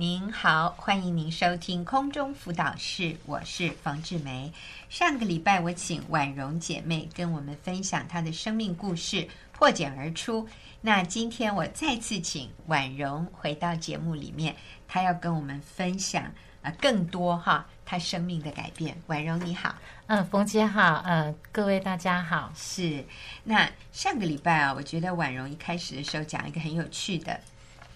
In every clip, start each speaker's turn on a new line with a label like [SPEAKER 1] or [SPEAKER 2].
[SPEAKER 1] 您好，欢迎您收听空中辅导室，我是冯志梅。上个礼拜我请婉容姐妹跟我们分享她的生命故事，破茧而出。那今天我再次请婉容回到节目里面，她要跟我们分享呃更多哈她生命的改变。婉容你好，
[SPEAKER 2] 嗯，冯姐好，嗯，各位大家好。
[SPEAKER 1] 是，那上个礼拜啊，我觉得婉容一开始的时候讲一个很有趣的。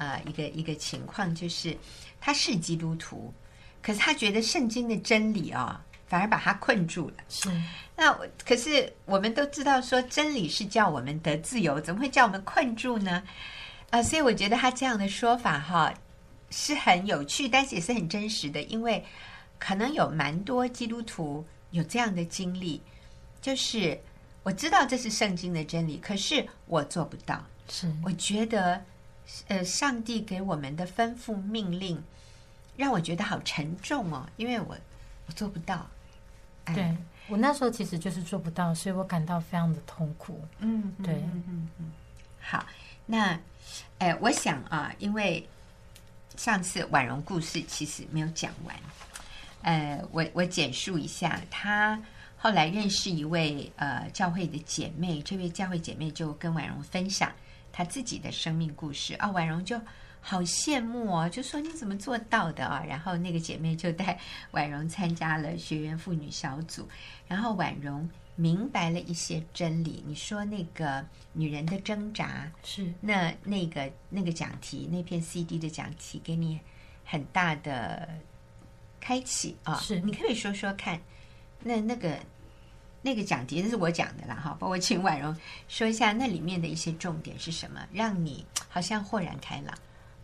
[SPEAKER 1] 啊、呃，一个一个情况就是，他是基督徒，可是他觉得圣经的真理啊、哦，反而把他困住了。
[SPEAKER 2] 是，
[SPEAKER 1] 那可是我们都知道说，真理是叫我们得自由，怎么会叫我们困住呢？啊、呃，所以我觉得他这样的说法哈，是很有趣，但是也是很真实的，因为可能有蛮多基督徒有这样的经历，就是我知道这是圣经的真理，可是我做不到。
[SPEAKER 2] 是，
[SPEAKER 1] 我觉得。呃，上帝给我们的吩咐命令，让我觉得好沉重哦，因为我我做不到。
[SPEAKER 2] 对、哎、我那时候其实就是做不到，所以我感到非常的痛苦。
[SPEAKER 1] 嗯，对，嗯嗯嗯。好，那哎，我想啊，因为上次婉容故事其实没有讲完，呃，我我简述一下，她后来认识一位呃教会的姐妹，这位教会姐妹就跟婉容分享。他自己的生命故事啊，婉容就好羡慕哦，就说你怎么做到的啊？然后那个姐妹就带婉容参加了学员妇女小组，然后婉容明白了一些真理。你说那个女人的挣扎
[SPEAKER 2] 是
[SPEAKER 1] 那那个那个讲题那篇 CD 的讲题给你很大的开启啊？
[SPEAKER 2] 是
[SPEAKER 1] 你可以说说看，那那个。那个讲题，这是我讲的啦，哈，包括请婉容说一下那里面的一些重点是什么，让你好像豁然开朗。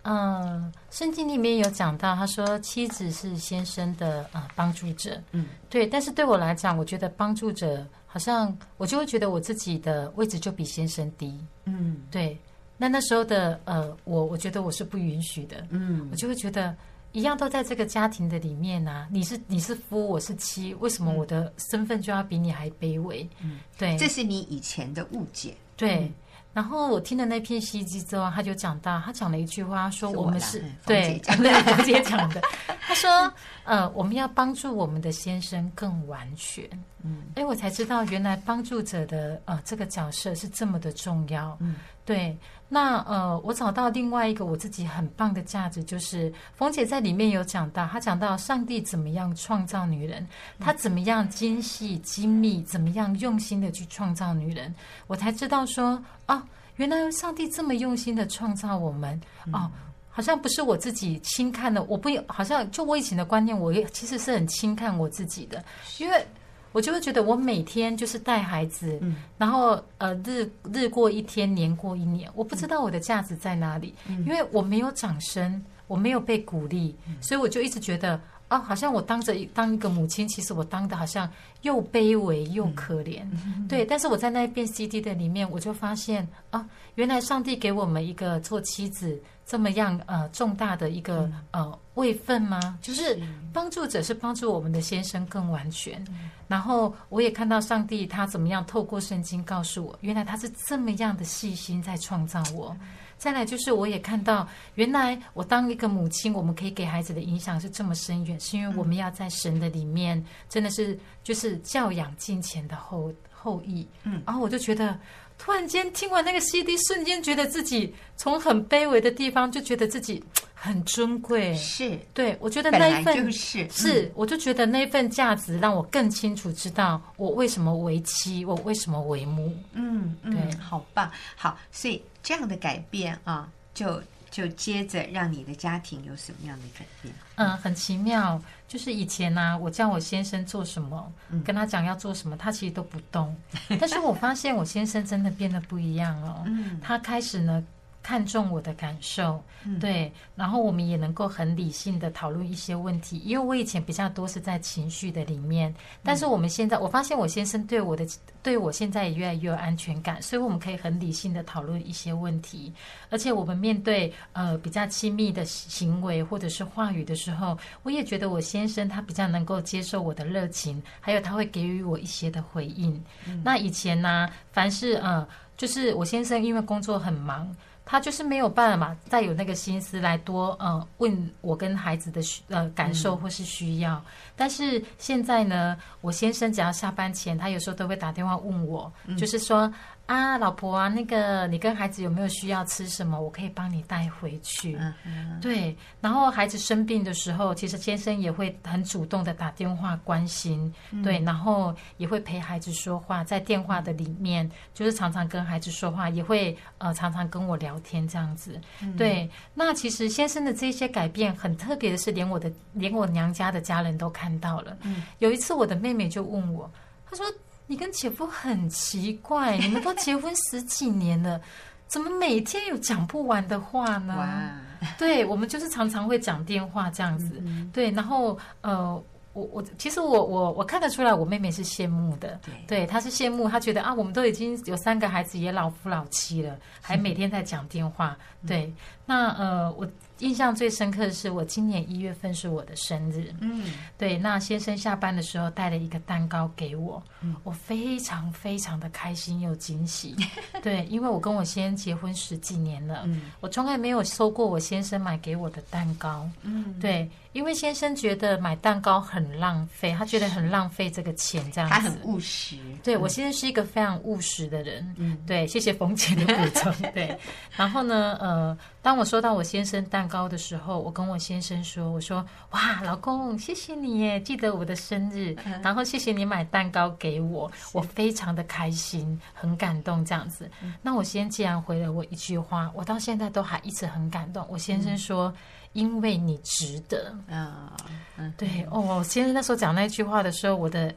[SPEAKER 2] 嗯，圣经里面有讲到，他说妻子是先生的呃帮助者，嗯，对。但是对我来讲，我觉得帮助者好像我就会觉得我自己的位置就比先生低，嗯，对。那那时候的呃我，我觉得我是不允许的，嗯，我就会觉得。一样都在这个家庭的里面啊，你是你是夫，我是妻，为什么我的身份就要比你还卑微？嗯，对，
[SPEAKER 1] 这是你以前的误解。
[SPEAKER 2] 对，嗯、然后我听了那篇袭击之后，他就讲到，他讲了一句话，说我们是，是对，对，冯姐讲的，他说，呃，我们要帮助我们的先生更完全。嗯，哎，我才知道原来帮助者的呃这个角色是这么的重要。嗯，对。那呃，我找到另外一个我自己很棒的价值，就是冯姐在里面有讲到，她讲到上帝怎么样创造女人，她怎么样精细精密，怎么样用心的去创造女人，我才知道说，哦，原来上帝这么用心的创造我们，哦，好像不是我自己轻看的，我不好像就我以前的观念，我也其实是很轻看我自己的，因为。我就会觉得，我每天就是带孩子，嗯、然后呃，日日过一天，年过一年，我不知道我的价值在哪里，嗯、因为我没有掌声，我没有被鼓励，嗯、所以我就一直觉得，啊，好像我当着当一个母亲，其实我当的好像又卑微又可怜，嗯、对。但是我在那一遍 CD 的里面，我就发现，啊，原来上帝给我们一个做妻子。这么样呃重大的一个、嗯、呃位分吗？就是帮助者是帮助我们的先生更完全。嗯、然后我也看到上帝他怎么样透过圣经告诉我，原来他是这么样的细心在创造我。嗯、再来就是我也看到，原来我当一个母亲，我们可以给孩子的影响是这么深远，是因为我们要在神的里面，真的是就是教养金钱的后后裔。嗯，然后我就觉得。突然间听完那个 CD，瞬间觉得自己从很卑微的地方，就觉得自己很尊贵。是，对，我觉得那一份
[SPEAKER 1] 就是，
[SPEAKER 2] 是，
[SPEAKER 1] 嗯、
[SPEAKER 2] 我就觉得那一份价值让我更清楚知道我为什么为妻，我为什么为母。
[SPEAKER 1] 嗯，对嗯，好棒，好，所以这样的改变啊，就。就接着让你的家庭有什么样的改变？
[SPEAKER 2] 嗯，很奇妙。就是以前呢、啊，我叫我先生做什么，嗯、跟他讲要做什么，他其实都不动。但是我发现我先生真的变得不一样了。嗯，他开始呢。看重我的感受，对，然后我们也能够很理性的讨论一些问题。因为我以前比较多是在情绪的里面，但是我们现在，我发现我先生对我的，对我现在也越来越有安全感，所以我们可以很理性的讨论一些问题。而且我们面对呃比较亲密的行为或者是话语的时候，我也觉得我先生他比较能够接受我的热情，还有他会给予我一些的回应。那以前呢，凡是呃，就是我先生因为工作很忙。他就是没有办法再有那个心思来多呃问我跟孩子的需呃感受或是需要。嗯、但是现在呢，我先生只要下班前，他有时候都会打电话问我，嗯、就是说。啊，老婆啊，那个你跟孩子有没有需要吃什么？我可以帮你带回去。嗯嗯。对，然后孩子生病的时候，其实先生也会很主动的打电话关心。嗯、对，然后也会陪孩子说话，在电话的里面，就是常常跟孩子说话，也会呃常常跟我聊天这样子。嗯、对，那其实先生的这些改变很特别的是，连我的连我娘家的家人都看到了。嗯。有一次，我的妹妹就问我，她说。你跟姐夫很奇怪，你们都结婚十几年了，怎么每天有讲不完的话呢？哇对，我们就是常常会讲电话这样子。对，然后呃，我我其实我我我看得出来，我妹妹是羡慕的。对，她是羡慕，她觉得啊，我们都已经有三个孩子，也老夫老妻了，还每天在讲电话。嗯、对，那呃我。印象最深刻的是，我今年一月份是我的生日。嗯，对，那先生下班的时候带了一个蛋糕给我，嗯，我非常非常的开心又惊喜。对，因为我跟我先生结婚十几年了，嗯，我从来没有收过我先生买给我的蛋糕。嗯，对。因为先生觉得买蛋糕很浪费，他觉得很浪费这个钱，这样子。
[SPEAKER 1] 他很务实。
[SPEAKER 2] 对，我先生是一个非常务实的人。嗯，对，谢谢冯姐的 补充。对，然后呢，呃，当我收到我先生蛋糕的时候，我跟我先生说：“我说，哇，老公，谢谢你耶，记得我的生日，然后谢谢你买蛋糕给我，我非常的开心，很感动，这样子。”那我先既然回了我一句话，我到现在都还一直很感动。我先生说。因为你值得。啊，嗯，对哦，先生那时候讲那句话的时候，我的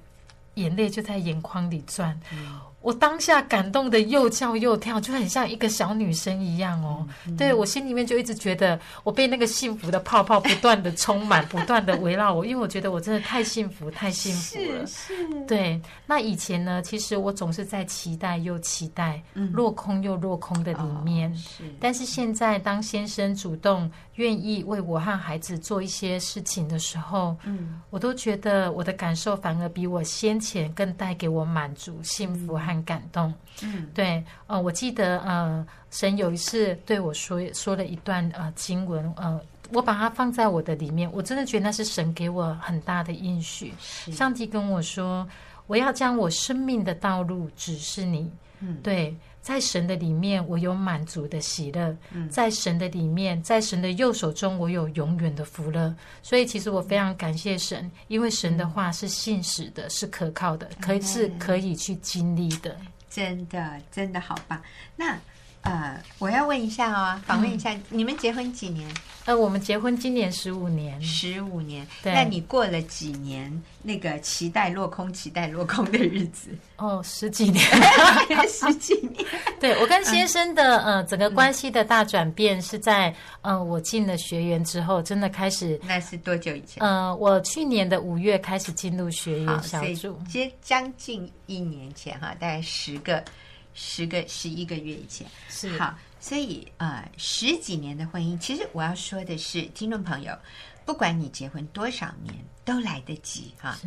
[SPEAKER 2] 眼泪就在眼眶里转。嗯我当下感动的又叫又跳，就很像一个小女生一样哦。嗯、对，我心里面就一直觉得我被那个幸福的泡泡不断的充满，不断的围绕我，因为我觉得我真的太幸福，太幸福了。是，是。对，那以前呢，其实我总是在期待又期待，嗯、落空又落空的里面。哦、是。但是现在，当先生主动愿意为我和孩子做一些事情的时候，嗯，我都觉得我的感受反而比我先前更带给我满足、幸福和。很感动，嗯，对，呃，我记得，呃，神有一次对我说说了一段呃经文，呃，我把它放在我的里面，我真的觉得那是神给我很大的应许。上帝跟我说，我要将我生命的道路指示你。嗯，对，在神的里面，我有满足的喜乐；嗯，在神的里面，在神的右手中，我有永远的福乐。所以，其实我非常感谢神，因为神的话是信实的，是可靠的，可以是可以去经历的。
[SPEAKER 1] 真的，真的好棒。那。呃，我要问一下哦，访问一下，嗯、你们结婚几年？
[SPEAKER 2] 呃，我们结婚今年十五年，
[SPEAKER 1] 十五年。对，那你过了几年那个期待落空、期待落空的日子？
[SPEAKER 2] 哦，十几年，
[SPEAKER 1] 十几年。
[SPEAKER 2] 对，我跟先生的、嗯、呃整个关系的大转变是在呃我进了学员之后，真的开始。
[SPEAKER 1] 那是多久以前？
[SPEAKER 2] 呃，我去年的五月开始进入学员小组，
[SPEAKER 1] 接将近一年前哈，大概十个。十个十一个月以前是好，所以呃十几年的婚姻，其实我要说的是，听众朋友，不管你结婚多少年，都来得及哈。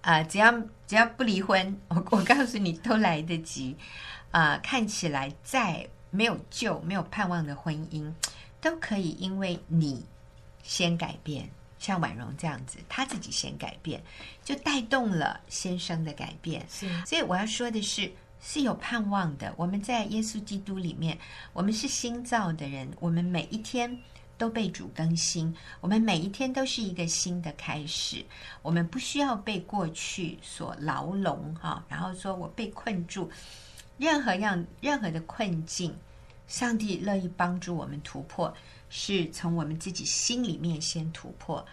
[SPEAKER 1] 啊只要只要不离婚，我我告诉你都来得及。啊、呃，看起来再没有救、没有盼望的婚姻，都可以因为你先改变，像婉容这样子，她自己先改变，就带动了先生的改变。是，所以我要说的是。是有盼望的。我们在耶稣基督里面，我们是新造的人。我们每一天都被主更新，我们每一天都是一个新的开始。我们不需要被过去所牢笼哈，然后说我被困住。任何样任何的困境，上帝乐意帮助我们突破，是从我们自己心里面先突破，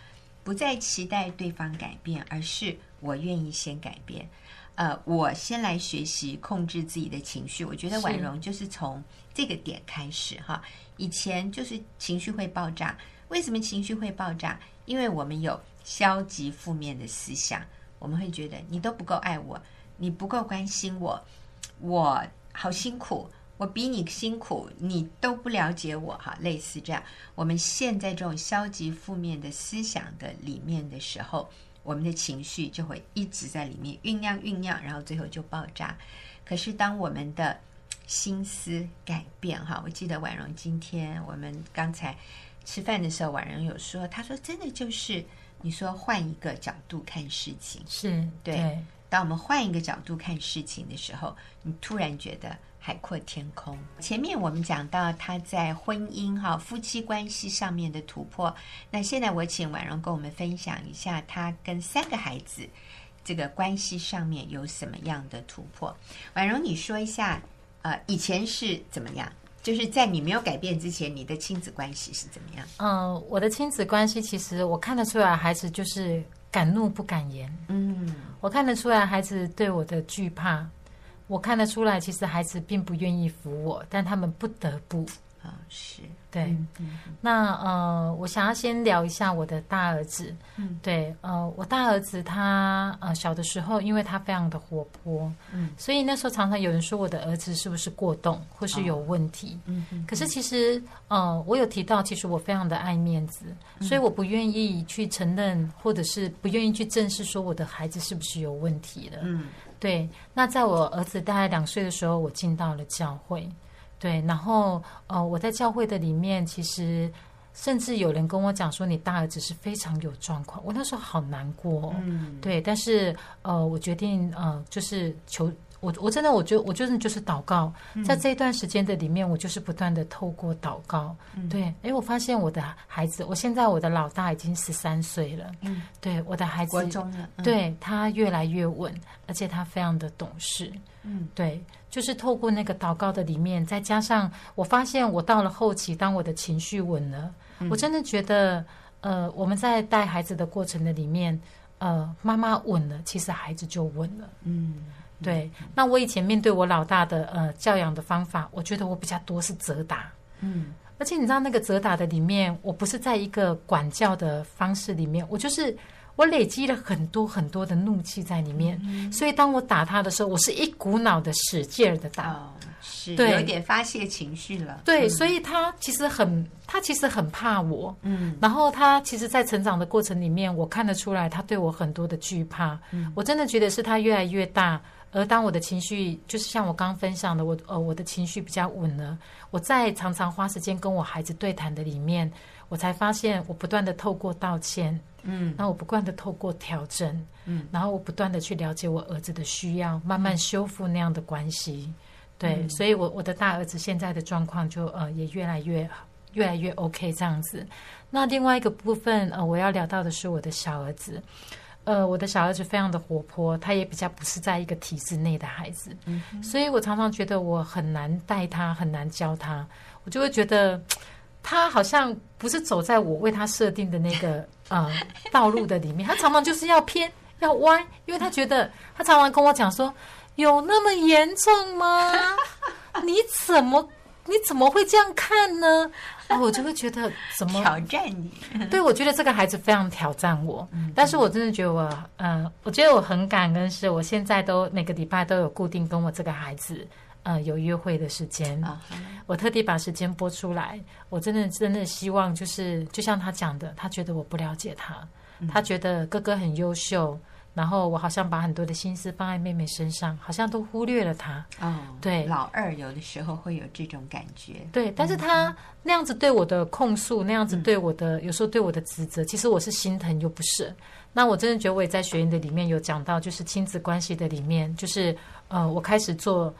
[SPEAKER 1] 不再期待对方改变，而是我愿意先改变。呃，我先来学习控制自己的情绪。我觉得婉容就是从这个点开始哈。以前就是情绪会爆炸，为什么情绪会爆炸？因为我们有消极负面的思想，我们会觉得你都不够爱我，你不够关心我，我好辛苦，我比你辛苦，你都不了解我哈。类似这样，我们陷在这种消极负面的思想的里面的时候。我们的情绪就会一直在里面酝酿酝酿，然后最后就爆炸。可是当我们的心思改变哈。我记得婉容今天我们刚才吃饭的时候，婉容有说，她说真的就是你说换一个角度看事情，
[SPEAKER 2] 是
[SPEAKER 1] 对。对当我们换一个角度看事情的时候，你突然觉得海阔天空。前面我们讲到他在婚姻哈夫妻关系上面的突破，那现在我请婉容跟我们分享一下他跟三个孩子这个关系上面有什么样的突破。婉容，你说一下，呃，以前是怎么样？就是在你没有改变之前，你的亲子关系是怎么样？
[SPEAKER 2] 嗯、呃，我的亲子关系其实我看得出来，孩子就是。敢怒不敢言，
[SPEAKER 1] 嗯，我
[SPEAKER 2] 看得出来孩子对我的惧怕，我看得出来其实孩子并不愿意服我，但他们不得不
[SPEAKER 1] 啊，是。
[SPEAKER 2] 对，嗯嗯、那呃，我想要先聊一下我的大儿子。嗯，对，呃，我大儿子他呃小的时候，因为他非常的活泼，嗯，所以那时候常常有人说我的儿子是不是过动或是有问题。哦、嗯，嗯，可是其实呃，我有提到，其实我非常的爱面子，嗯、所以我不愿意去承认，或者是不愿意去正视说我的孩子是不是有问题的。嗯，对。那在我儿子大概两岁的时候，我进到了教会。对，然后呃，我在教会的里面，其实甚至有人跟我讲说，你大儿子是非常有状况。我那时候好难过，嗯，对，但是呃，我决定呃，就是求我，我真的，我觉得我真的就是祷告，在这一段时间的里面，我就是不断的透过祷告，嗯、对，哎，我发现我的孩子，我现在我的老大已经十三岁了，嗯，对，我的孩子，嗯、对他越来越稳，而且他非常的懂事，嗯，对。就是透过那个祷告的里面，再加上我发现，我到了后期，当我的情绪稳了，嗯、我真的觉得，呃，我们在带孩子的过程的里面，呃，妈妈稳了，其实孩子就稳了。嗯，对。嗯、那我以前面对我老大的呃教养的方法，我觉得我比较多是责打。嗯，而且你知道那个责打的里面，我不是在一个管教的方式里面，我就是。我累积了很多很多的怒气在里面，嗯、所以当我打他的时候，我是一股脑的使劲儿的打，
[SPEAKER 1] 哦、是对有点发泄情绪了。
[SPEAKER 2] 对，嗯、所以他其实很，他其实很怕我。嗯，然后他其实，在成长的过程里面，我看得出来他对我很多的惧怕。嗯，我真的觉得是他越来越大，而当我的情绪，就是像我刚刚分享的，我呃，我的情绪比较稳了，我在常常花时间跟我孩子对谈的里面，我才发现，我不断的透过道歉。嗯，然后我不断的透过调整，嗯，然后我不断的去了解我儿子的需要，慢慢修复那样的关系，对，嗯、所以我我的大儿子现在的状况就呃也越来越越来越 OK 这样子。那另外一个部分呃我要聊到的是我的小儿子，呃我的小儿子非常的活泼，他也比较不是在一个体制内的孩子，嗯，所以我常常觉得我很难带他，很难教他，我就会觉得。他好像不是走在我为他设定的那个 呃道路的里面，他常常就是要偏要歪，因为他觉得他常常跟我讲说，有那么严重吗？你怎么你怎么会这样看呢？然后我就会觉得怎么
[SPEAKER 1] 挑战你？
[SPEAKER 2] 对，我觉得这个孩子非常挑战我，但是我真的觉得我呃，我觉得我很感恩，是我现在都每个礼拜都有固定跟我这个孩子。呃，有约会的时间，uh huh. 我特地把时间拨出来。我真的真的希望，就是就像他讲的，他觉得我不了解他，嗯、他觉得哥哥很优秀，然后我好像把很多的心思放在妹妹身上，好像都忽略了他。哦，对，
[SPEAKER 1] 老二有的时候会有这种感觉。
[SPEAKER 2] 对，但是他那样子对我的控诉，那样子对我的、嗯、有时候对我的指责，其实我是心疼又不舍。那我真的觉得我也在学院的里面有讲到，就是亲子关系的里面，就是呃，我开始做。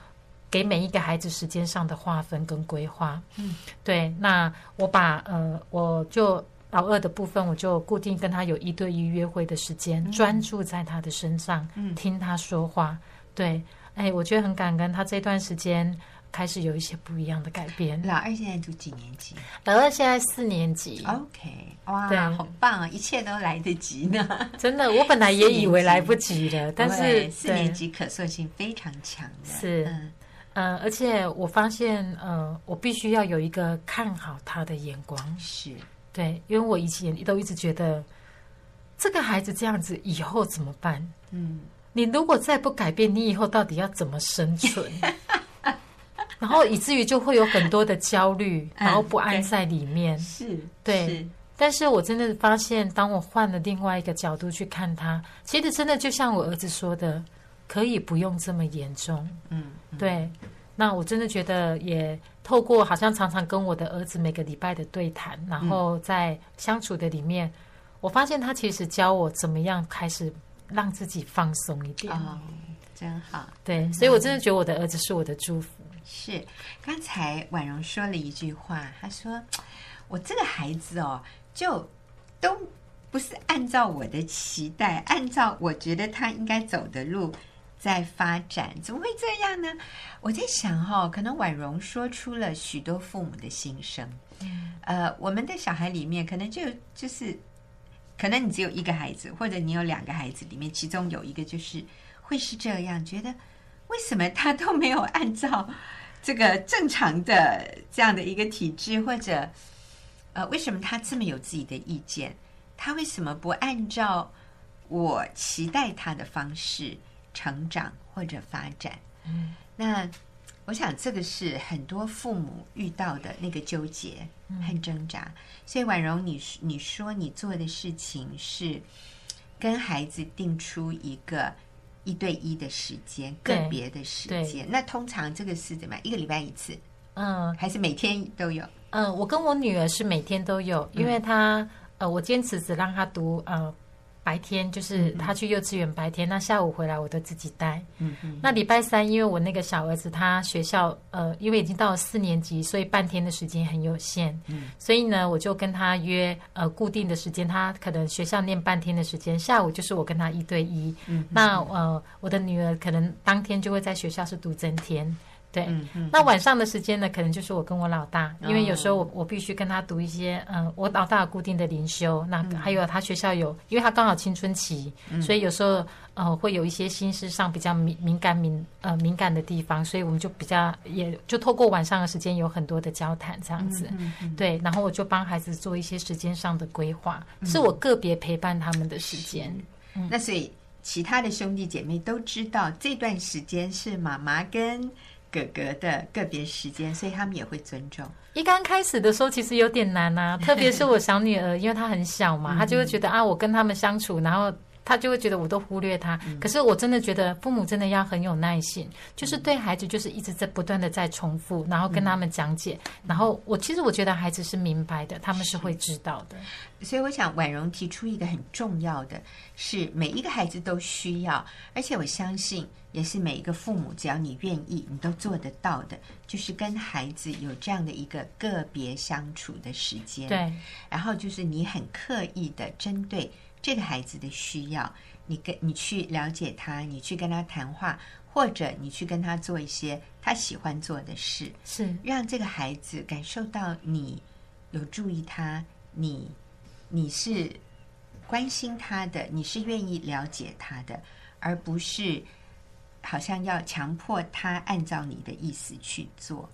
[SPEAKER 2] 给每一个孩子时间上的划分跟规划，嗯，对。那我把呃，我就老二的部分，我就固定跟他有一对一约会的时间，嗯、专注在他的身上，嗯，听他说话。对，哎，我觉得很感恩，他这段时间开始有一些不一样的改变。
[SPEAKER 1] 老二现在读几年级？
[SPEAKER 2] 老二现在四年级。
[SPEAKER 1] OK，哇，对，好棒啊，一切都来得及呢。
[SPEAKER 2] 真的，我本来也以为来不及了，但是
[SPEAKER 1] 四年级可塑性非常强的，
[SPEAKER 2] 是。嗯呃，而且我发现，呃，我必须要有一个看好他的眼光，
[SPEAKER 1] 是
[SPEAKER 2] 对，因为我以前都一直觉得，这个孩子这样子以后怎么办？嗯，你如果再不改变，你以后到底要怎么生存？然后以至于就会有很多的焦虑，然后不安在里面。嗯、是，对。是但是我真的发现，当我换了另外一个角度去看他，其实真的就像我儿子说的。可以不用这么严重，嗯，嗯对，那我真的觉得也透过好像常常跟我的儿子每个礼拜的对谈，然后在相处的里面，嗯、我发现他其实教我怎么样开始让自己放松一点。
[SPEAKER 1] 哦，真好。
[SPEAKER 2] 对，所以我真的觉得我的儿子是我的祝福。
[SPEAKER 1] 是，刚才婉容说了一句话，她说：“我这个孩子哦，就都不是按照我的期待，按照我觉得他应该走的路。”在发展，怎么会这样呢？我在想哈、哦，可能婉容说出了许多父母的心声。嗯，呃，我们的小孩里面，可能就就是，可能你只有一个孩子，或者你有两个孩子，里面其中有一个就是会是这样，觉得为什么他都没有按照这个正常的这样的一个体制，或者呃，为什么他这么有自己的意见？他为什么不按照我期待他的方式？成长或者发展，嗯，那我想这个是很多父母遇到的那个纠结和挣扎。嗯、所以婉容，你你说你做的事情是跟孩子定出一个一对一的时间，个别的时间。那通常这个是怎么样？一个礼拜一次？嗯，还是每天都有？
[SPEAKER 2] 嗯，我跟我女儿是每天都有，因为她、嗯、呃，我坚持只让她读呃。白天就是他去幼稚园，白天、嗯、那下午回来我都自己带。嗯嗯。那礼拜三，因为我那个小儿子他学校呃，因为已经到了四年级，所以半天的时间很有限。嗯。所以呢，我就跟他约呃固定的时间，他可能学校念半天的时间，下午就是我跟他一对一。嗯。那呃，我的女儿可能当天就会在学校是读整天。对，嗯嗯、那晚上的时间呢，可能就是我跟我老大，因为有时候我我必须跟他读一些，嗯、呃，我老大有固定的灵修，那还有他学校有，因为他刚好青春期，嗯、所以有时候呃会有一些心思上比较敏敏感敏呃敏感的地方，所以我们就比较也就透过晚上的时间有很多的交谈这样子，对，然后我就帮孩子做一些时间上的规划，嗯、是我个别陪伴他们的时间。
[SPEAKER 1] 嗯、那所以其他的兄弟姐妹都知道这段时间是妈妈跟。哥哥的个别时间，所以他们也会尊重。
[SPEAKER 2] 一刚开始的时候，其实有点难啊，特别是我小女儿，因为她很小嘛，她就会觉得啊，我跟他们相处，然后。他就会觉得我都忽略他，嗯、可是我真的觉得父母真的要很有耐心，嗯、就是对孩子就是一直在不断的在重复，然后跟他们讲解，嗯、然后我其实我觉得孩子是明白的，他们是会知道的。
[SPEAKER 1] 所以我想婉容提出一个很重要的是，每一个孩子都需要，而且我相信也是每一个父母，只要你愿意，你都做得到的，就是跟孩子有这样的一个个别相处的时间。
[SPEAKER 2] 对，
[SPEAKER 1] 然后就是你很刻意的针对。这个孩子的需要，你跟你去了解他，你去跟他谈话，或者你去跟他做一些他喜欢做的事，
[SPEAKER 2] 是
[SPEAKER 1] 让这个孩子感受到你有注意他，你你是关心他的，你是愿意了解他的，而不是好像要强迫他按照你的意思去做。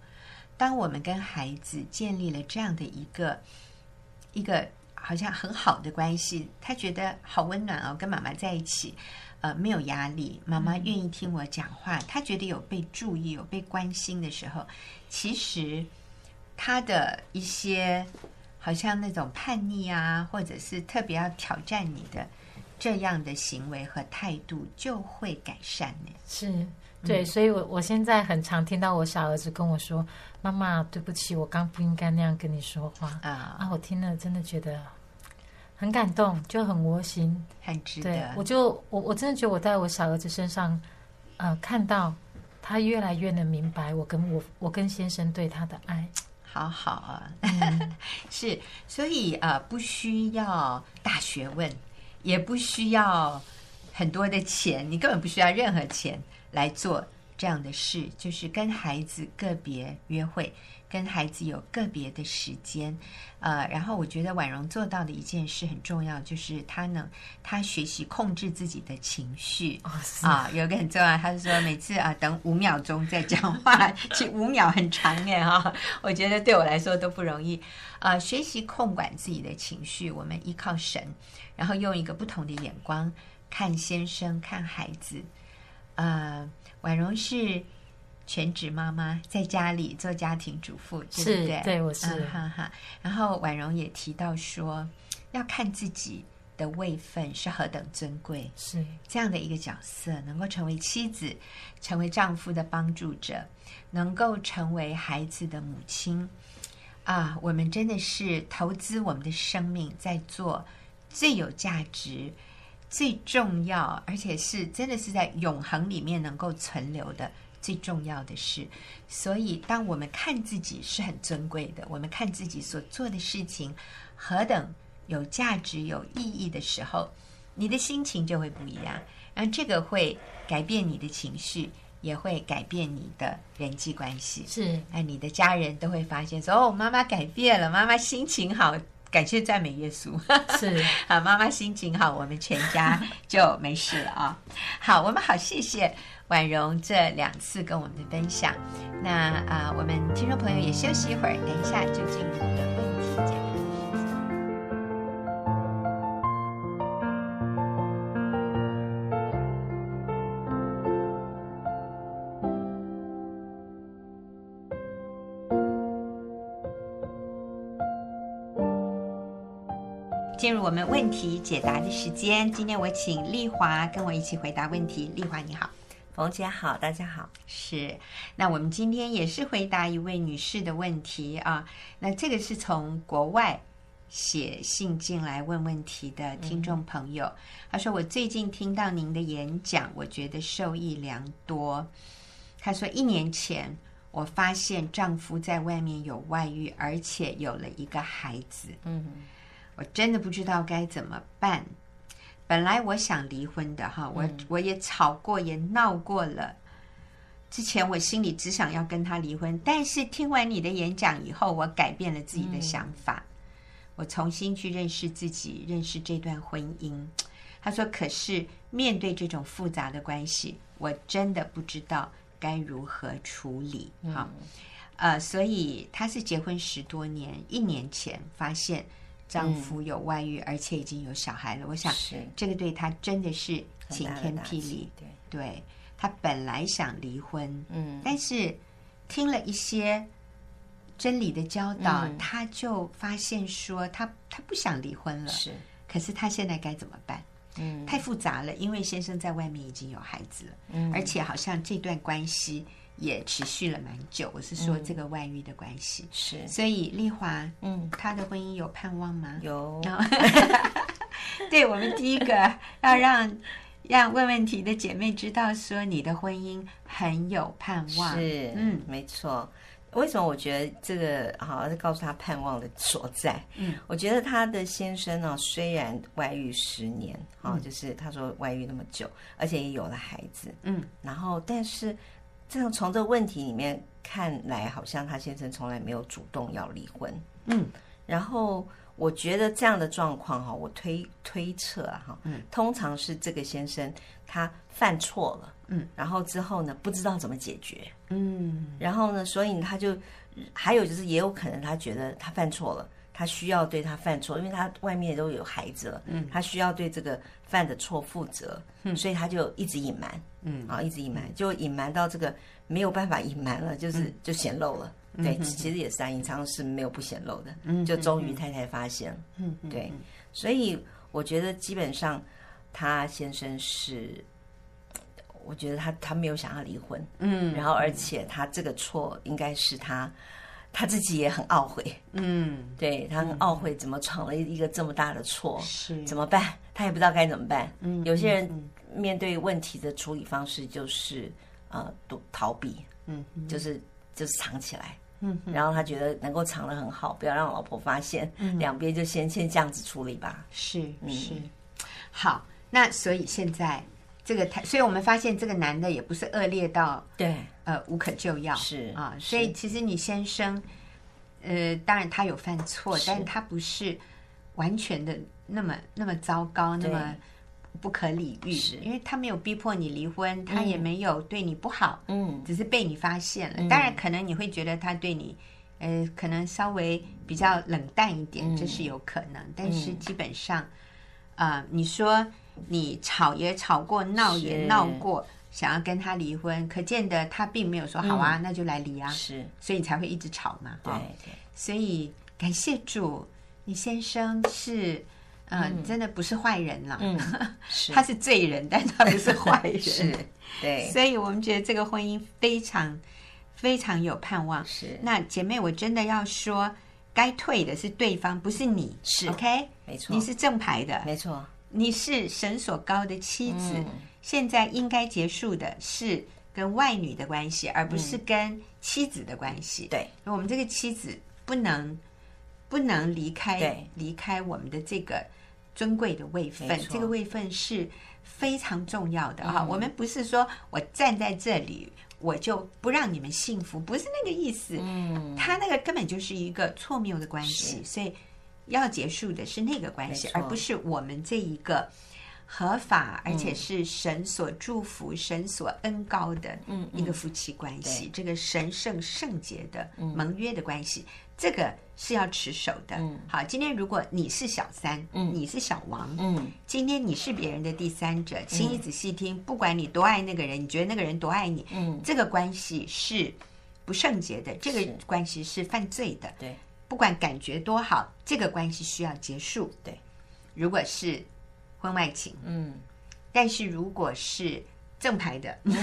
[SPEAKER 1] 当我们跟孩子建立了这样的一个一个。好像很好的关系，他觉得好温暖哦，跟妈妈在一起，呃，没有压力，妈妈愿意听我讲话，他觉得有被注意、有被关心的时候，其实他的一些好像那种叛逆啊，或者是特别要挑战你的这样的行为和态度，就会改善呢。
[SPEAKER 2] 是。对，所以我我现在很常听到我小儿子跟我说：“妈妈，对不起，我刚不应该那样跟你说话。”啊啊！我听了真的觉得很感动，就很窝心，
[SPEAKER 1] 很值得。
[SPEAKER 2] 对，我就我我真的觉得我在我小儿子身上，呃，看到他越来越能明白我跟我我跟先生对他的爱，
[SPEAKER 1] 好好啊。嗯、是，所以呃，不需要大学问，也不需要很多的钱，你根本不需要任何钱。来做这样的事，就是跟孩子个别约会，跟孩子有个别的时间，呃，然后我觉得婉容做到的一件事很重要，就是他能他学习控制自己的情绪、哦、啊，有个很重要，他是说每次啊等五秒钟再讲话，其实五秒很长耶哈，我觉得对我来说都不容易。啊，学习控管自己的情绪，我们依靠神，然后用一个不同的眼光看先生看孩子。呃，婉容是全职妈妈，在家里做家庭主妇，对不对？
[SPEAKER 2] 对，我是。
[SPEAKER 1] 哈哈、嗯。然后婉容也提到说，要看自己的位分是何等尊贵，
[SPEAKER 2] 是
[SPEAKER 1] 这样的一个角色，能够成为妻子，成为丈夫的帮助者，能够成为孩子的母亲啊！我们真的是投资我们的生命，在做最有价值、最重要，而且是真的是在永恒里面能够存留的最重要的事。所以，当我们看自己是很尊贵的，我们看自己所做的事情何等。有价值、有意义的时候，你的心情就会不一样。然后这个会改变你的情绪，也会改变你的人际关系。
[SPEAKER 2] 是，
[SPEAKER 1] 那你的家人都会发现说：“哦，妈妈改变了，妈妈心情好。”感谢赞美耶稣。
[SPEAKER 2] 是
[SPEAKER 1] 啊，妈妈心情好，我们全家就没事了啊。好，我们好，谢谢婉容这两次跟我们的分享。那啊，我们听众朋友也休息一会儿，等一下就进入我们的问题解答。进入我们问题解答的时间。今天我请丽华跟我一起回答问题。丽华你好，
[SPEAKER 3] 冯姐好，大家好。
[SPEAKER 1] 是，那我们今天也是回答一位女士的问题啊。那这个是从国外写信进来问问题的听众朋友，他说：“我最近听到您的演讲，我觉得受益良多。”他说：“一年前我发现丈夫在外面有外遇，而且有了一个孩子。”嗯。我真的不知道该怎么办。本来我想离婚的哈，我我也吵过，也闹过了。之前我心里只想要跟他离婚，但是听完你的演讲以后，我改变了自己的想法。我重新去认识自己，认识这段婚姻。他说：“可是面对这种复杂的关系，我真的不知道该如何处理。”哈，呃，所以他是结婚十多年，一年前发现。丈夫有外遇，而且已经有小孩了。我想，这个对他真的是晴天霹雳。对，对他本来想离婚，嗯，但是听了一些真理的教导，他就发现说，他他不想离婚了。是，可是他现在该怎么办？嗯，太复杂了，因为先生在外面已经有孩子了，嗯，而且好像这段关系。也持续了蛮久，我是说这个外遇的关系、嗯、是，所以丽华，嗯，她的婚姻有盼望吗？
[SPEAKER 3] 有，
[SPEAKER 1] 对，我们第一个要让 让问问题的姐妹知道，说你的婚姻很有盼望，
[SPEAKER 3] 是，嗯，没错。为什么我觉得这个好像是告诉她盼望的所在？嗯，我觉得她的先生呢，虽然外遇十年，啊、嗯，就是他说外遇那么久，而且也有了孩子，嗯，然后但是。这样从这个问题里面看来，好像他先生从来没有主动要离婚。嗯，然后我觉得这样的状况哈，我推推测哈，嗯，通常是这个先生他犯错了，嗯，然后之后呢，不知道怎么解决，嗯，然后呢，所以他就还有就是也有可能他觉得他犯错了，他需要对他犯错，因为他外面都有孩子了，嗯，他需要对这个犯的错负责，嗯，所以他就一直隐瞒。嗯，啊，一直隐瞒，就隐瞒到这个没有办法隐瞒了，就是就显露了。嗯、对，其实也是啊，隐藏是没有不显露的。嗯，就终于太太发现了。嗯，对，所以我觉得基本上他先生是，我觉得他他没有想要离婚。嗯，然后而且他这个错应该是他他自己也很懊悔。嗯，对，他很懊悔，怎么闯了一个这么大的错？是怎么办？他也不知道该怎么办。嗯，有些人。面对问题的处理方式就是，呃，躲逃避，嗯，就是就是藏起来，嗯，然后他觉得能够藏得很好，不要让老婆发现，嗯，两边就先先这样子处理吧。
[SPEAKER 1] 是是，好，那所以现在这个他，所以我们发现这个男的也不是恶劣到对，呃，无可救药，是啊，所以其实你先生，呃，当然他有犯错，但是他不是完全的那么那么糟糕，那么。不可理喻，是。因为他没有逼迫你离婚，他也没有对你不好，嗯，只是被你发现了。嗯、当然，可能你会觉得他对你，呃，可能稍微比较冷淡一点，嗯、这是有可能。但是基本上，啊、嗯呃，你说你吵也吵过，闹也闹过，想要跟他离婚，可见得他并没有说好啊，嗯、那就来离啊，是，所以你才会一直吵嘛。对对，所以感谢主，你先生是。嗯，真的不是坏人了，
[SPEAKER 3] 嗯，
[SPEAKER 1] 他是罪人，但他不是坏人，
[SPEAKER 3] 是，对，
[SPEAKER 1] 所以我们觉得这个婚姻非常非常有盼望。
[SPEAKER 3] 是，
[SPEAKER 1] 那姐妹，我真的要说，该退的是对方，不是你，
[SPEAKER 3] 是
[SPEAKER 1] ，OK，
[SPEAKER 3] 没错，
[SPEAKER 1] 你是正牌的，
[SPEAKER 3] 没错，
[SPEAKER 1] 你是神所高的妻子，现在应该结束的是跟外女的关系，而不是跟妻子的关系。
[SPEAKER 3] 对，
[SPEAKER 1] 我们这个妻子不能。不能离开，离开我们的这个尊贵的位分，这个位分是非常重要的啊、嗯。我们不是说我站在这里，我就不让你们幸福，不是那个意思。嗯，他那个根本就是一个错谬的关系，所以要结束的是那个关系，而不是我们这一个合法而且是神所祝福、嗯、神所恩高的一个夫妻关系，嗯嗯、这个神圣圣洁的盟约的关系。这个是要持守的。嗯，好，今天如果你是小三，嗯，你是小王，嗯，今天你是别人的第三者，请你仔细听，不管你多爱那个人，你觉得那个人多爱你，嗯，这个关系是不圣洁的，这个关系是犯罪的。对，不管感觉多好，这个关系需要结束。对，如果是婚外情，嗯，但是如果是。正牌的，嗯、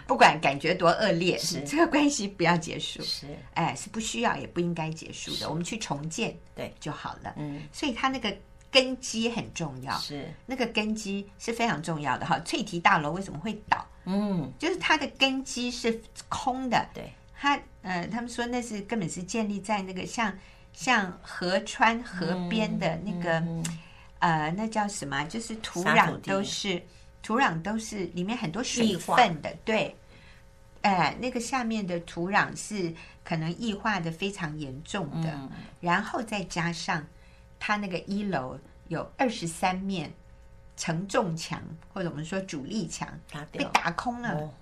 [SPEAKER 1] 不管感觉多恶劣，是这个关系不要结束，是哎，是不需要也不应该结束的，我们去重建对就好了。嗯，所以它那个根基很重要，是那个根基是非常重要的哈。翠堤大楼为什么会倒？嗯，就是它的根基是空的，对它呃，他们说那是根本是建立在那个像像河川河边的那个、嗯、呃，那叫什么？就是土壤都是。土壤都是里面很多水分的，对，哎、呃，那个下面的土壤是可能异化的非常严重的，嗯、然后再加上它那个一楼有二十三面承重墙，或者我们说主力墙被打空了，哦，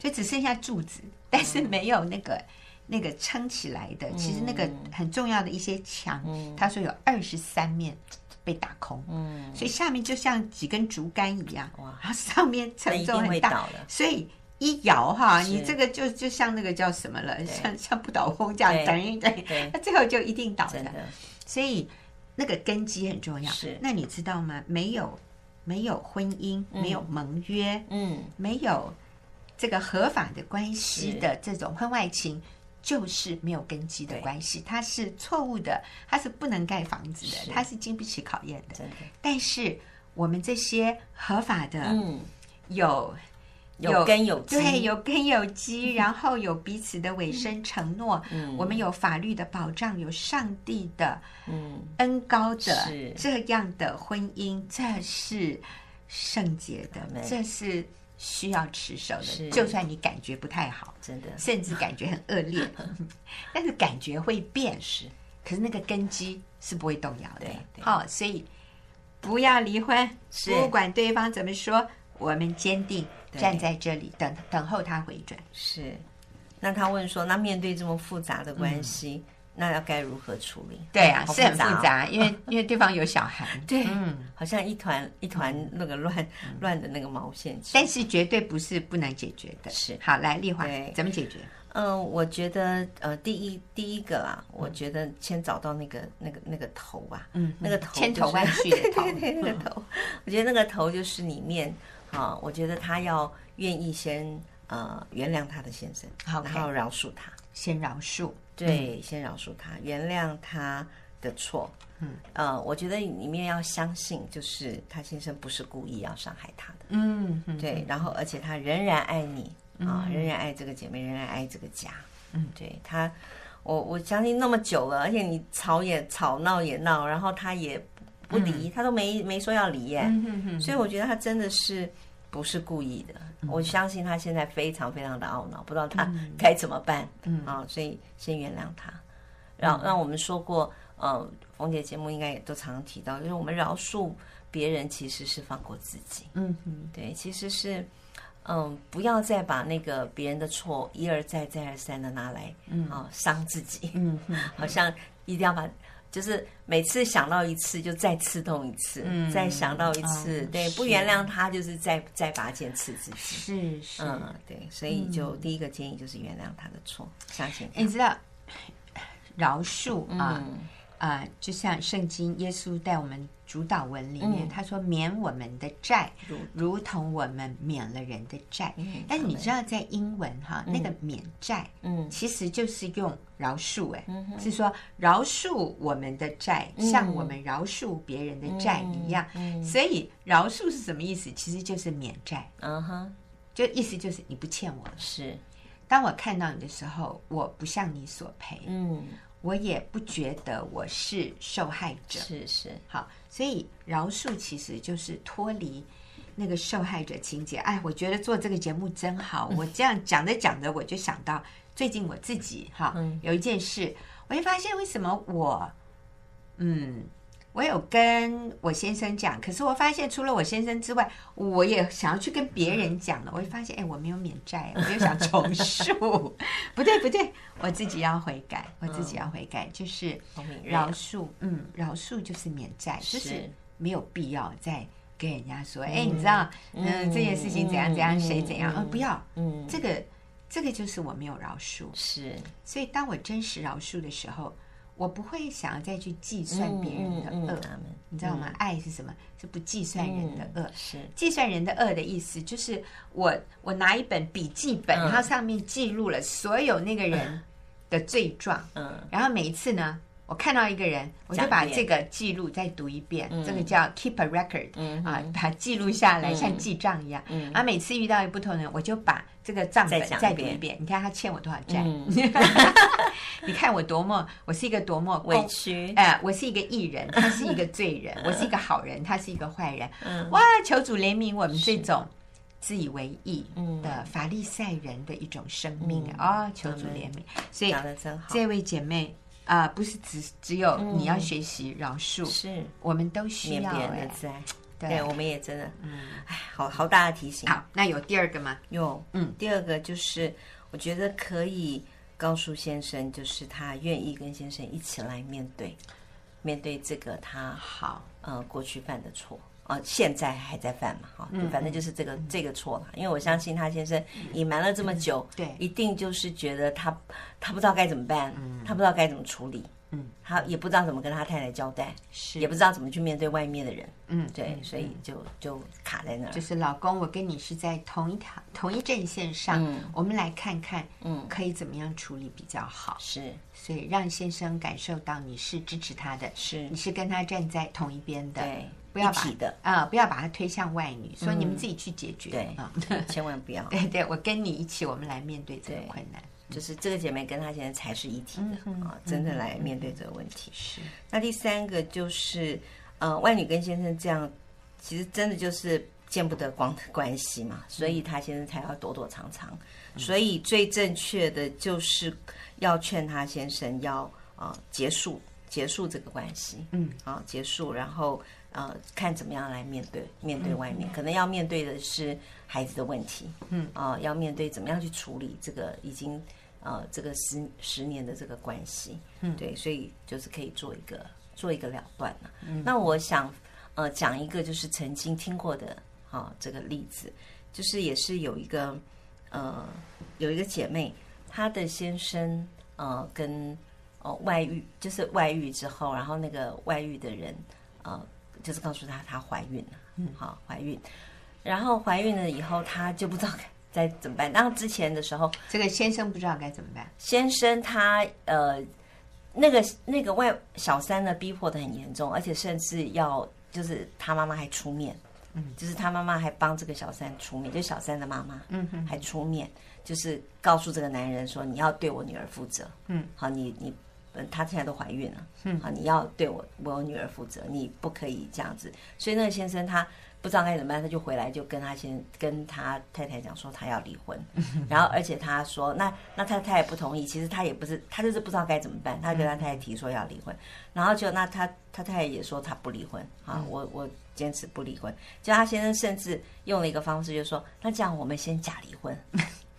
[SPEAKER 1] 就只剩下柱子，但是没有那个、嗯、那个撑起来的。其实那个很重要的一些墙，嗯、他说有二十三面。被打空，嗯，所以下面就像几根竹竿一样，哇，然后上面承重很大，所以一摇哈，你这个就就像那个叫什么了，像像不倒翁这样，等于对，那最后就一定倒的，所以那个根基很重要。是，那你知道吗？没有没有婚姻，没有盟约，嗯，没有这个合法的关系的这种婚外情。就是没有根基的关系，它是错误的，它是不能盖房子的，它是经不起考验的。的。但是我们这些合法的，嗯，有有根有基，对，有根有基，然后有彼此的委身承诺，嗯，我们有法律的保障，有上帝的嗯恩高的这样的婚姻，这是圣洁的，这是。需要持守的，就算你感觉不太好，真的，甚至感觉很恶劣，但是感觉会变，是，可是那个根基是不会动摇的。好，所以不要离婚，不管对方怎么说，我们坚定站在这里，等等候他回转。是，那他问说，那面对这么复杂的关系？嗯那要该如何处理？对啊，是很复杂，因为 因为对方有小孩，对，嗯，好像一团一团那个乱乱的那个毛线。但是绝对不是不能解决的。是，好，来丽华，怎么解决？嗯，我觉得呃，第一第一个啊，我觉得先找到那个那个那个头吧，嗯，那个头千头万绪的 头，那个头，我觉得那个头就是里面啊，我觉得他要愿意先呃原谅他的先生，好，然后饶恕他，先饶恕。对，先饶恕他，原谅他的错。嗯，呃，我觉得里面要相信，就是他先生不是故意要伤害他的。嗯，对，然后而且他仍然爱你啊，仍然爱这个姐妹，仍然爱这个家。嗯，对他，我我相信那么久了，而且你吵也吵，闹也闹，然后他也不离，他都没没说要离耶。所以我觉得他真的是。不是故意的，我相信他现在非常非常的懊恼，不知道他该怎么办。嗯啊，所以先原谅他。然后让我们说过，呃，冯姐节目应该也都常常提到，就是我们饶恕别人其实是放过自己。嗯哼，对，其实是，嗯，不要再把那个别人的错一而再再而三的拿来，嗯啊，伤自己。嗯哼，好像一定要把。就是每次想到一次，就再刺痛一次，嗯、再想到一次，嗯、对，不原谅他，就是再再拔剑刺自己。是是，嗯，对，所以就第一个建议就是原谅他的错，相信。你知道，饶恕啊啊、就像圣经耶稣带我们主导文里面，他说免我们的债，如同我们免了人的债。但是你知道，在英文哈，那个免债，嗯，其实就是用饶恕，哎，是说饶恕我们的债，像我们饶恕别人的债一样。所以饶恕是什么意思？其实就是免债。嗯哼，就意思就是你不欠我了。
[SPEAKER 3] 是，
[SPEAKER 1] 当我看到你的时候，我不向你索赔。嗯。我也不觉得我是受害者，
[SPEAKER 3] 是是
[SPEAKER 1] 好，所以饶恕其实就是脱离那个受害者情节。哎，我觉得做这个节目真好。我这样讲着讲着，我就想到最近我自己哈，有一件事，我就发现为什么我嗯。我有跟我先生讲，可是我发现除了我先生之外，我也想要去跟别人讲了。我会发现，哎，我没有免债，我又想重述，不对不对，我自己要悔改，我自己要悔改，就是饶恕，嗯，饶恕就是免债，就是没有必要再跟人家说，哎，你知道，嗯，这件事情怎样怎样，谁怎样，嗯，不要，嗯，这个这个就是我没有饶恕，
[SPEAKER 3] 是，
[SPEAKER 1] 所以当我真实饶恕的时候。我不会想要再去计算别人的恶，你知道吗？爱是什么？是不计算人的恶。是计算人的恶的意思，就是我我拿一本笔记本，然后上面记录了所有那个人 的罪状。嗯，然后每一次呢，我看到一个人，我就把这个记录再读一遍。这个叫 keep a record，啊，把它记录下来，像记账一样。嗯、啊每次遇到一不同的人，我就把这个账本再读一遍。你看他欠我多少债？你看我多么，我是一个多么
[SPEAKER 3] 委屈，
[SPEAKER 1] 哎，我是一个义人，他是一个罪人，我是一个好人，他是一个坏人。哇，求主怜悯我们这种自以为义的法利赛人的一种生命啊！求主怜悯。所以这位姐妹啊，不是只只有你要学习饶恕，是我们都需要别人的债。
[SPEAKER 3] 对，我们也真的，嗯，哎，好好大的提醒。
[SPEAKER 1] 好，那有第二个吗？
[SPEAKER 3] 有，嗯，第二个就是我觉得可以。告诉先生，就是他愿意跟先生一起来面对，面对这个他好呃过去犯的错啊、呃，现在还在犯嘛哈，嗯、反正就是这个、嗯、这个错了，因为我相信他先生隐瞒了这么久，嗯、对，一定就是觉得他他不知道该怎么办，嗯、他不知道该怎么处理。嗯，他也不知道怎么跟他太太交代，是。也不知道怎么去面对外面的人。嗯，对，所以就就卡在那儿。
[SPEAKER 1] 就是老公，我跟你是在同一条同一阵线上，嗯，我们来看看，嗯，可以怎么样处理比较好？是，所以让先生感受到你是支持他的，是。你是跟他站在同一边的，对，不要把的啊，不要把他推向外女，说你们自己去解决，对啊，
[SPEAKER 3] 千万不要。
[SPEAKER 1] 对对，我跟你一起，我们来面对这个困难。
[SPEAKER 3] 就是这个姐妹跟她现在才是一体的、嗯、啊，真的来面对这个问题。是。那第三个就是，呃，外女跟先生这样，其实真的就是见不得光的关系嘛，所以她先生才要躲躲藏藏。嗯、所以最正确的就是要劝她先生要啊、呃、结束结束这个关系，嗯啊结束，然后呃看怎么样来面对面对外面，嗯、可能要面对的是孩子的问题，嗯啊要面对怎么样去处理这个已经。呃，这个十十年的这个关系，嗯，对，所以就是可以做一个做一个了断了。嗯，那我想呃讲一个就是曾经听过的啊、哦、这个例子，就是也是有一个呃有一个姐妹，她的先生呃跟哦外遇，就是外遇之后，然后那个外遇的人呃就是告诉她她怀孕了，嗯，好怀孕，然后怀孕了以后，她就不知道该。再怎么办？然后之前的时候，
[SPEAKER 1] 这个先生不知道该怎么办。
[SPEAKER 3] 先生他呃，那个那个外小三呢，逼迫的很严重，而且甚至要就是他妈妈还出面，嗯，就是他妈妈还帮这个小三出面，就小三的妈妈，嗯哼，还出面，就是告诉这个男人说，你要对我女儿负责，嗯，好，你你，嗯，她现在都怀孕了，嗯，好，你要对我我女儿负责，你不可以这样子。所以那个先生他。不知道该怎么办，他就回来就跟他先跟他太太讲说他要离婚，然后而且他说那那他太太不同意，其实他也不是他就是不知道该怎么办，他跟他太太提说要离婚，然后就那他他太太也说他不离婚啊，我我坚持不离婚，就他先生甚至用了一个方式，就是说那这样我们先假离婚。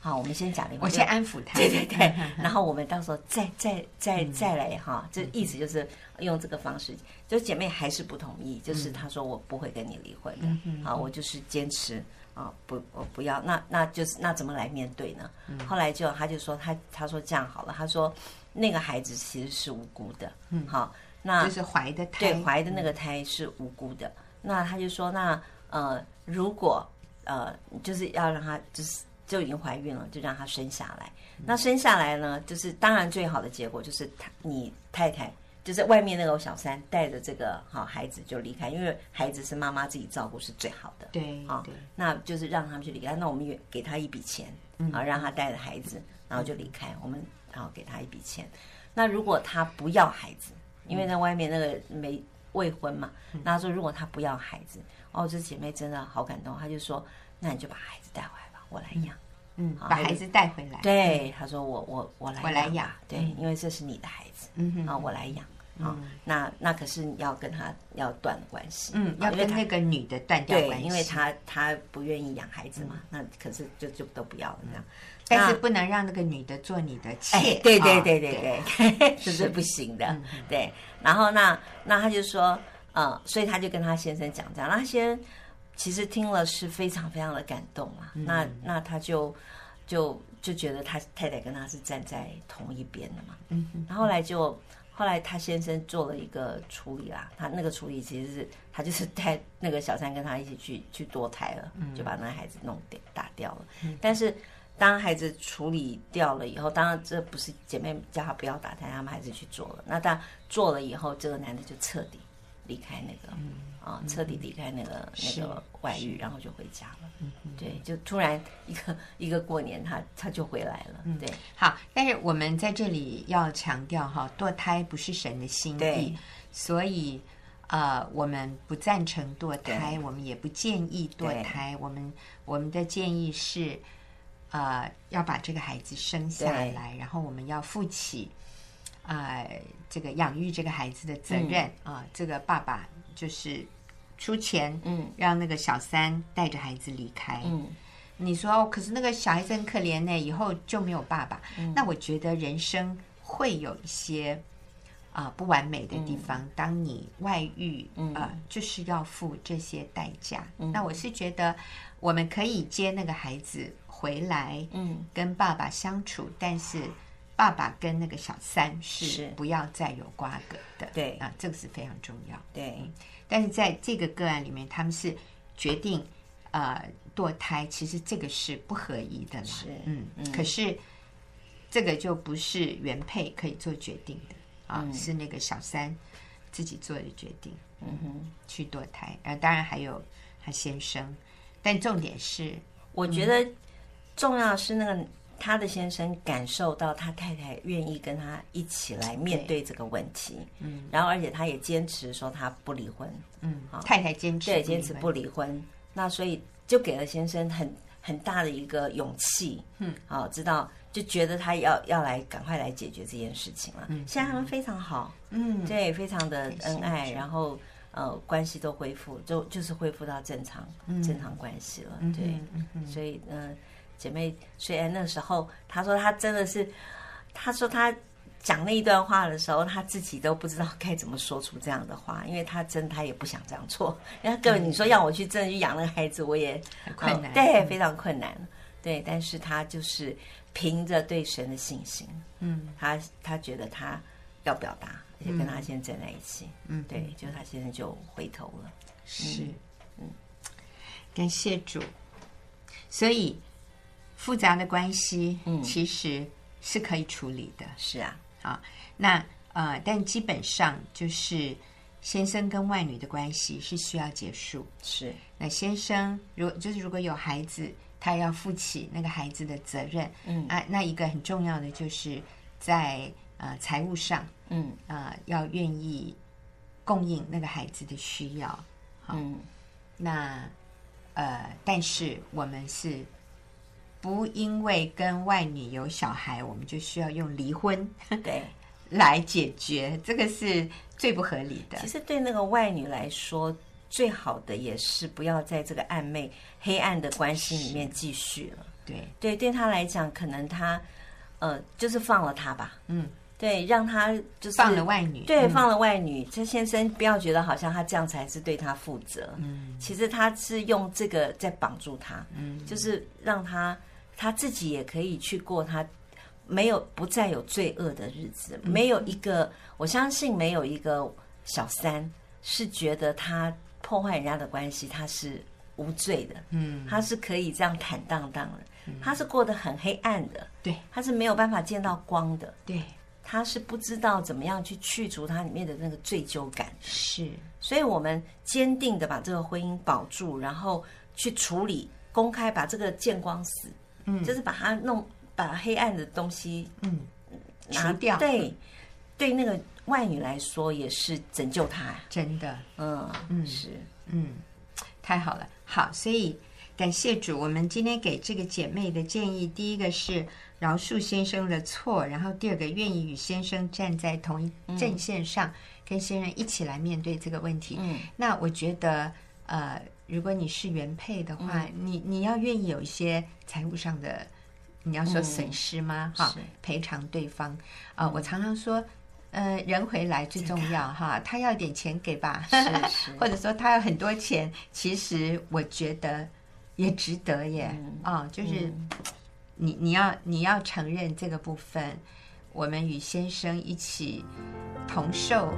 [SPEAKER 3] 好，我们先讲离婚，
[SPEAKER 1] 我先安抚他。
[SPEAKER 3] 对对对，然后我们到时候再再再再来哈，这意思就是用这个方式。就姐妹还是不同意，就是她说我不会跟你离婚的，好，我就是坚持啊，不，我不要。那那就是那怎么来面对呢？后来就她就说她她说这样好了，她说那个孩子其实是无辜的，嗯，好，那
[SPEAKER 1] 就是怀的胎，
[SPEAKER 3] 对，怀的那个胎是无辜的。嗯、那她就说，那呃，如果呃，就是要让他就是就已经怀孕了，就让她生下来。嗯、那生下来呢，就是当然最好的结果就是她你太太。就是外面那个小三带着这个好孩子就离开，因为孩子是妈妈自己照顾是最好的。
[SPEAKER 1] 对，
[SPEAKER 3] 啊，那就是让他们去离开。那我们也给他一笔钱，啊，让他带着孩子，然后就离开。我们然后给他一笔钱。那如果他不要孩子，因为在外面那个没未婚嘛，那他说如果他不要孩子，哦，这姐妹真的好感动，她就说，那你就把孩子带回来吧，我来养。
[SPEAKER 1] 嗯，把孩子带回来。
[SPEAKER 3] 对，他说我我我来
[SPEAKER 1] 我来养，
[SPEAKER 3] 对，因为这是你的孩子，嗯啊，我来养。啊，那那可是你要跟他要断关系，
[SPEAKER 1] 嗯，要跟那个女的断掉关系，
[SPEAKER 3] 因为他他不愿意养孩子嘛，那可是就就都不要了这样，
[SPEAKER 1] 但是不能让那个女的做你的妾，
[SPEAKER 3] 对对对对对，这是不行的，对。然后那那他就说，嗯，所以他就跟他先生讲这样，那先其实听了是非常非常的感动嘛，那那他就就就觉得他太太跟他是站在同一边的嘛，嗯，然后来就。后来他先生做了一个处理啦，他那个处理其实是他就是带那个小三跟他一起去去堕胎了，就把那孩子弄掉打掉了。但是当孩子处理掉了以后，当然这不是姐妹叫他不要打胎，他们还是去做了。那他做了以后，这个男的就彻底离开那个。啊，彻底离开那个那个外遇，然后就回家了。嗯，对，就突然一个 一个过年，他他就回来了。嗯，对。
[SPEAKER 1] 好，但是我们在这里要强调哈，堕胎不是神的心意，所以呃，我们不赞成堕胎，我们也不建议堕胎。我们我们的建议是，呃，要把这个孩子生下来，然后我们要负起啊这个养育这个孩子的责任啊，这个爸爸。就是出钱，嗯，让那个小三带着孩子离开。嗯，你说，可是那个小孩子很可怜呢，以后就没有爸爸。嗯，那我觉得人生会有一些啊、呃、不完美的地方。嗯、当你外遇，嗯、呃，就是要付这些代价。嗯，那我是觉得我们可以接那个孩子回来，嗯，跟爸爸相处，但是。爸爸跟那个小三是不要再有瓜葛的，
[SPEAKER 3] 对。
[SPEAKER 1] 啊，这个是非常重要。
[SPEAKER 3] 对，
[SPEAKER 1] 但是在这个个案里面，他们是决定呃堕胎，其实这个是不合宜的啦。
[SPEAKER 3] 是，
[SPEAKER 1] 嗯，嗯，可是这个就不是原配可以做决定的。啊，嗯、是那个小三自己做的决定。嗯哼，去堕胎，呃，当然还有他先生，但重点是，
[SPEAKER 3] 我觉得重要的是那个。他的先生感受到他太太愿意跟他一起来面对。这个问题，嗯，然后而且他也坚持说他不离婚，嗯，好，
[SPEAKER 1] 太太坚持
[SPEAKER 3] 对坚持不离婚，那所以就给了先生很很大的一个勇气，嗯，好，知道就觉得他要要来赶快来解决这件事情了，嗯，现在他们非常好，嗯，对，非常的恩爱，然后呃关系都恢复，就就是恢复到正常正常关系了，对，所以嗯。姐妹，虽然那时候她说她真的是，她说她讲那一段话的时候，她自己都不知道该怎么说出这样的话，因为她真的她也不想这样做。然后各位，你说让我去真的去养那个孩子，我也
[SPEAKER 1] 很困难，
[SPEAKER 3] 对，非常困难，对。但是她就是凭着对神的信心，嗯，她她觉得她要表达，而且跟她先生站在一起，嗯，对，就她现在就回头了，
[SPEAKER 1] 是，嗯，感谢主，所以。复杂的关系，嗯，其实是可以处理的。
[SPEAKER 3] 是啊，
[SPEAKER 1] 啊，那呃，但基本上就是先生跟外女的关系是需要结束。
[SPEAKER 3] 是，
[SPEAKER 1] 那先生如就是如果有孩子，他要负起那个孩子的责任。嗯啊，那一个很重要的就是在呃财务上，嗯啊、呃，要愿意供应那个孩子的需要。好，嗯，那呃，但是我们是。不因为跟外女有小孩，我们就需要用离婚
[SPEAKER 3] 对
[SPEAKER 1] 来解决，这个是最不合理的。
[SPEAKER 3] 其实对那个外女来说，最好的也是不要在这个暧昧、黑暗的关系里面继续了。
[SPEAKER 1] 对
[SPEAKER 3] 对，对他来讲，可能他呃，就是放了他吧。嗯，对，让他就是
[SPEAKER 1] 放了外女，
[SPEAKER 3] 对，放了外女。这、嗯、先生不要觉得好像他这样才是对他负责。嗯，其实他是用这个在绑住他。嗯，就是让他。他自己也可以去过他没有不再有罪恶的日子，没有一个，我相信没有一个小三是觉得他破坏人家的关系，他是无罪的，嗯，他是可以这样坦荡荡的，他是过得很黑暗的，
[SPEAKER 1] 对，
[SPEAKER 3] 他是没有办法见到光的，
[SPEAKER 1] 对，
[SPEAKER 3] 他是不知道怎么样去去除他里面的那个罪疚感，
[SPEAKER 1] 是，
[SPEAKER 3] 所以我们坚定的把这个婚姻保住，然后去处理，公开把这个见光死，嗯，就是把它弄。把黑暗的东西嗯。拿掉，对，对那个外女来说也是拯救她，
[SPEAKER 1] 真的，
[SPEAKER 3] 嗯嗯。是。
[SPEAKER 1] 嗯，太好了，好，所以感谢主，我们今天给这个姐妹的建议，第一个是饶恕先生的错，然后第二个愿意与先生站在同一阵线上，嗯、跟先生一起来面对这个问题。嗯，那我觉得，呃，如果你是原配的话，嗯、你你要愿意有一些财务上的。你要说损失吗？哈、嗯，赔偿对方啊、呃！我常常说，呃，人回来最重要哈。他要点钱给吧，
[SPEAKER 3] 是是
[SPEAKER 1] 或者说他要很多钱，其实我觉得也值得耶。啊、嗯哦，就是、嗯、你你要你要承认这个部分，我们与先生一起同受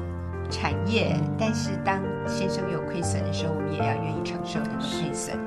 [SPEAKER 1] 产业，但是当先生有亏损的时候，我们也要愿意承受那个亏损。